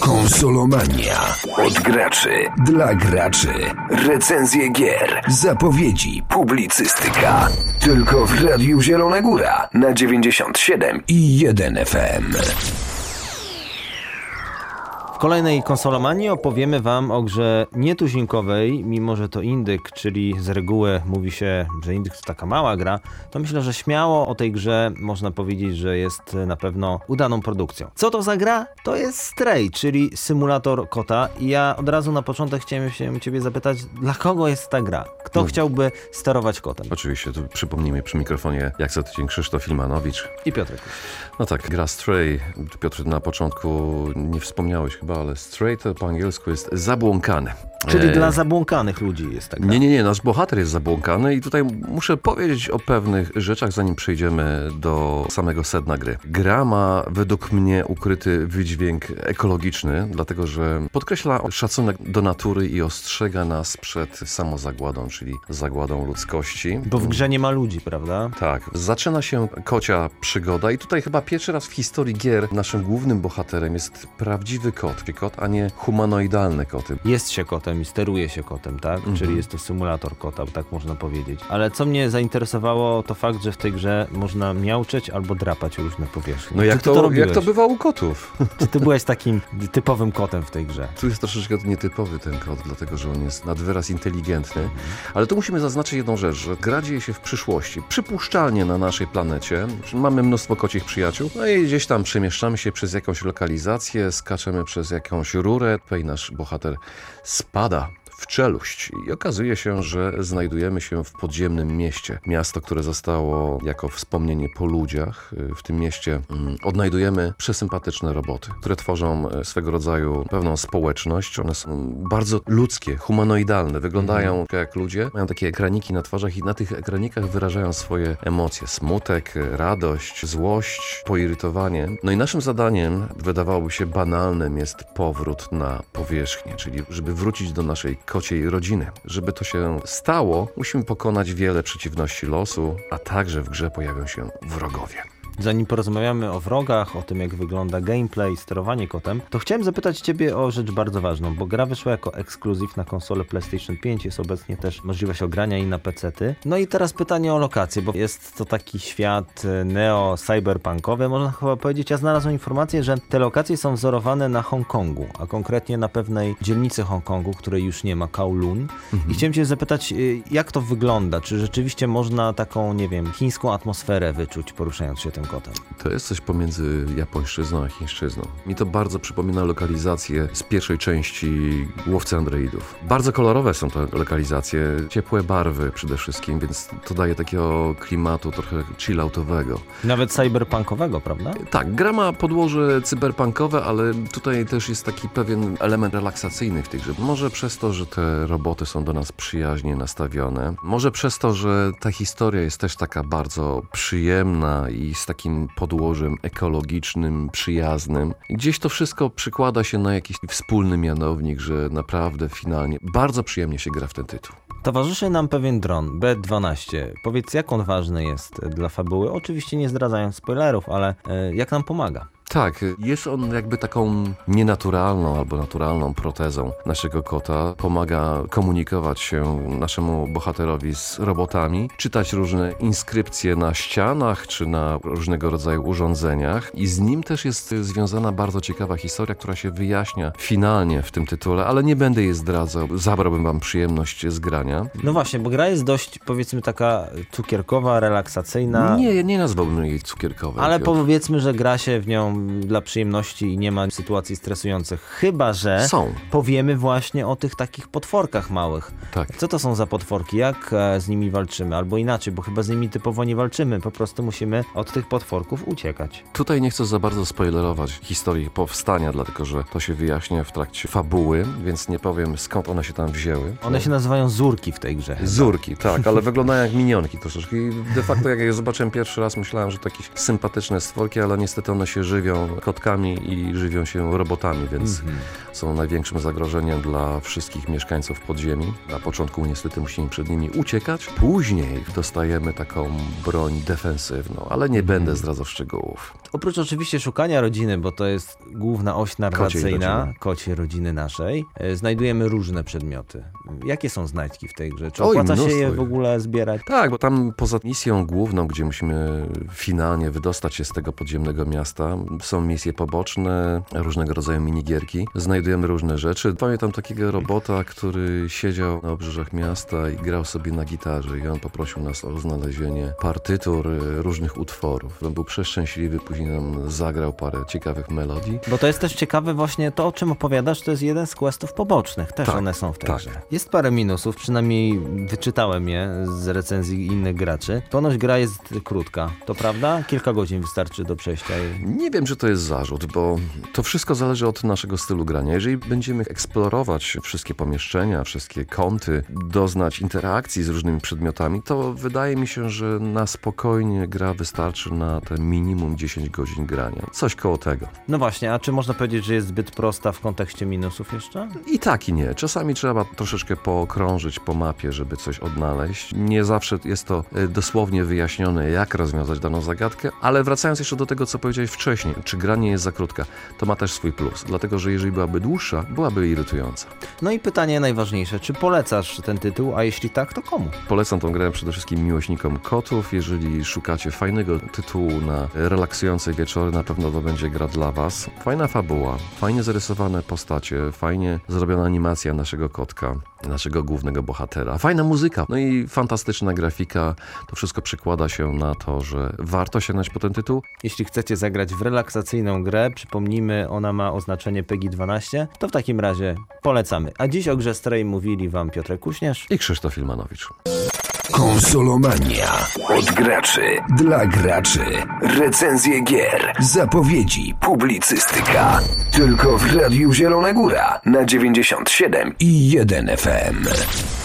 Konsolomania. Od graczy. Dla graczy. Recenzje gier. Zapowiedzi. Publicystyka. Tylko w Radiu Zielona Góra. Na 97 i 1 FM. Kolejnej konsolomanii opowiemy wam o grze nietuzinkowej, mimo że to indyk, czyli z reguły mówi się, że indyk to taka mała gra, to myślę, że śmiało o tej grze można powiedzieć, że jest na pewno udaną produkcją. Co to za gra? To jest Stray, czyli symulator kota i ja od razu na początek chciałem się ciebie zapytać, dla kogo jest ta gra? Kto chciałby sterować kotem? Oczywiście, tu przypomnijmy przy mikrofonie jak co tydzień Krzysztof Filmanowicz. I Piotrek. No tak, gra Stray. Piotr, na początku nie wspomniałeś chyba, ale Stray to po angielsku jest zabłąkany. Czyli E, dla zabłąkanych ludzi jest ta gra. Nie, nie, nie, nasz bohater jest zabłąkany i tutaj muszę powiedzieć o pewnych rzeczach, zanim przejdziemy do samego sedna gry. Gra ma według mnie ukryty wydźwięk ekologiczny, dlatego że podkreśla szacunek do natury i ostrzega nas przed samozagładą, czyli zagładą ludzkości. Bo w grze nie ma ludzi, prawda? Tak, zaczyna się kocia przygoda i tutaj chyba pierwszy raz w historii gier naszym głównym bohaterem jest prawdziwy kot, kot, a nie humanoidalne koty. Jest się kotem i steruje się kotem, tak? Mhm. Czyli jest to symulator kota, tak można powiedzieć. Ale co mnie zainteresowało, to fakt, że w tej grze można miauczeć albo drapać różne powierzchnie. No jak to, robiłeś? jak to bywa u kotów? Czy ty byłeś takim typowym kotem w tej grze? Tu jest troszeczkę nietypowy ten kot, dlatego że on jest nad wyraz inteligentny. Ale tu musimy zaznaczyć jedną rzecz, że gra dzieje się w przyszłości. Przypuszczalnie na naszej planecie. Mamy mnóstwo kocich przyjaciół. No i gdzieś tam przemieszczamy się przez jakąś lokalizację, skaczemy przez jakąś rurę. Tutaj nasz bohater spada w czeluść i okazuje się, że znajdujemy się w podziemnym mieście. Miasto, które zostało jako wspomnienie po ludziach. W tym mieście mm, odnajdujemy przesympatyczne roboty, które tworzą e, swego rodzaju pewną społeczność. One są bardzo ludzkie, humanoidalne, wyglądają jak ludzie, mają takie ekraniki na twarzach i na tych ekranikach wyrażają swoje emocje. Smutek, radość, złość, poirytowanie. No i naszym zadaniem, wydawałoby się banalnym, jest powrót na powierzchnię, czyli żeby wrócić do naszej kociej rodziny. Żeby to się stało, musimy pokonać wiele przeciwności losu, a także w grze pojawią się wrogowie. Zanim porozmawiamy o wrogach, o tym jak wygląda gameplay, sterowanie kotem, to chciałem zapytać Ciebie o rzecz bardzo ważną, bo gra wyszła jako ekskluzyw na konsolę PlayStation 5, jest obecnie też możliwość ogrania i na PC-ty. No i teraz pytanie o lokację, bo jest to taki świat e, neo-cyberpunkowy, można chyba powiedzieć. Ja znalazłem informację, że te lokacje są wzorowane na Hongkongu, a konkretnie na pewnej dzielnicy Hongkongu, której już nie ma, Kowloon. I chciałem Cię zapytać, y, jak to wygląda? Czy rzeczywiście można taką, nie wiem, chińską atmosferę wyczuć, poruszając się tym kotem? To jest coś pomiędzy japońszczyzną a chińszczyzną. Mi to bardzo przypomina lokalizację z pierwszej części Łowcy Androidów. Bardzo kolorowe są te lokalizacje, ciepłe barwy przede wszystkim, więc to daje takiego klimatu trochę chilloutowego. Nawet cyberpunkowego, prawda? Tak, gra ma podłoże cyberpunkowe, ale tutaj też jest taki pewien element relaksacyjny w tej grze. Może przez to, że te roboty są do nas przyjaźnie nastawione, może przez to, że ta historia jest też taka bardzo przyjemna i takim podłożem ekologicznym, przyjaznym. Gdzieś to wszystko przykłada się na jakiś wspólny mianownik, że naprawdę finalnie bardzo przyjemnie się gra w ten tytuł. Towarzyszy nam pewien dron, B-12. Powiedz, jak on ważny jest dla fabuły? Oczywiście nie zdradzając spoilerów, ale e, jak nam pomaga? Tak, jest on jakby taką nienaturalną albo naturalną protezą naszego kota. Pomaga komunikować się naszemu bohaterowi z robotami, czytać różne inskrypcje na ścianach czy na różnego rodzaju urządzeniach. I z nim też jest związana bardzo ciekawa historia, która się wyjaśnia finalnie w tym tytule, ale nie będę jej zdradzał. Zabrałbym wam przyjemność z grania. No właśnie, bo gra jest dość, powiedzmy, taka cukierkowa, relaksacyjna. Nie, nie nazwałbym jej cukierkowej. Ale Piotr. powiedzmy, że gra się w nią dla przyjemności i nie ma sytuacji stresujących. Chyba, że Są. powiemy właśnie o tych takich potworkach małych. Tak. Co to są za potworki? Jak e, z nimi walczymy? Albo inaczej, bo chyba z nimi typowo nie walczymy. Po prostu musimy od tych potworków uciekać. Tutaj nie chcę za bardzo spoilerować historii powstania, dlatego że to się wyjaśnia w trakcie fabuły, więc nie powiem skąd one się tam wzięły. One się nazywają Zurki w tej grze. Zurki, tak, ale wyglądają jak minionki troszeczkę. I de facto jak je zobaczyłem pierwszy raz, myślałem, że to jakieś sympatyczne stworki, ale niestety one się żywią żywią kotkami i żywią się robotami, więc są największym zagrożeniem dla wszystkich mieszkańców podziemi. Na początku niestety musimy przed nimi uciekać, później dostajemy taką broń defensywną, ale nie będę zdradzał szczegółów. Oprócz oczywiście szukania rodziny, bo to jest główna oś narracyjna kociej rodziny naszej, e, znajdujemy różne przedmioty. Jakie są znajdźki w tej grze? Czy Oj, opłaca się je w ogóle zbierać? Tak, bo tam poza misją główną, gdzie musimy finalnie wydostać się z tego podziemnego miasta, są misje poboczne, różnego rodzaju minigierki. Znajdujemy różne rzeczy. Pamiętam takiego robota, który siedział na obrzeżach miasta i grał sobie na gitarze i on poprosił nas o znalezienie partytur y, różnych utworów. On był przeszczęśliwy, później nam zagrał parę ciekawych melodii. Bo to jest też ciekawe właśnie to, o czym opowiadasz, to jest jeden z questów pobocznych. Też Tak, one są w tej tak. grze. Jest parę minusów, przynajmniej wyczytałem je z recenzji innych graczy. Ponoć gra jest krótka. To prawda? Kilka godzin wystarczy do przejścia jej. Nie wiem, czy to jest zarzut, bo to wszystko zależy od naszego stylu grania. Jeżeli będziemy eksplorować wszystkie pomieszczenia, wszystkie kąty, doznać interakcji z różnymi przedmiotami, to wydaje mi się, że na spokojnie gra wystarczy na te minimum 10 godzin grania. Coś koło tego. No właśnie, a czy można powiedzieć, że jest zbyt prosta w kontekście minusów jeszcze? I tak i nie. Czasami trzeba troszeczkę pookrążyć po mapie, żeby coś odnaleźć. Nie zawsze jest to e, dosłownie wyjaśnione, jak rozwiązać daną zagadkę, ale wracając jeszcze do tego, co powiedziałeś wcześniej, czy gra nie jest za krótka, to ma też swój plus, dlatego że jeżeli byłaby dłuższa, byłaby irytująca. No i pytanie najważniejsze, czy polecasz ten tytuł, a jeśli tak, to komu? Polecam tą grę przede wszystkim miłośnikom kotów. Jeżeli szukacie fajnego tytułu na relaksujące wieczory, na pewno to będzie gra dla Was. Fajna fabuła, fajnie zarysowane postacie, fajnie zrobiona animacja naszego kotka, naszego głównego bohatera, fajna muzyka, no i fantastyczna grafika. To wszystko przekłada się na to, że warto sięgnąć po ten tytuł. Jeśli chcecie zagrać w relaksacyjną grę, przypomnijmy, ona ma oznaczenie PEGI 12, to w takim razie polecamy. A dziś o grze Stray mówili wam Piotrek Kuśnierz. I Krzysztof Filmanowicz. Konsolomania. Od graczy. Dla graczy. Recenzje gier. Zapowiedzi. Publicystyka. Tylko w Radiu Zielona Góra. Na 97 i 1 FM.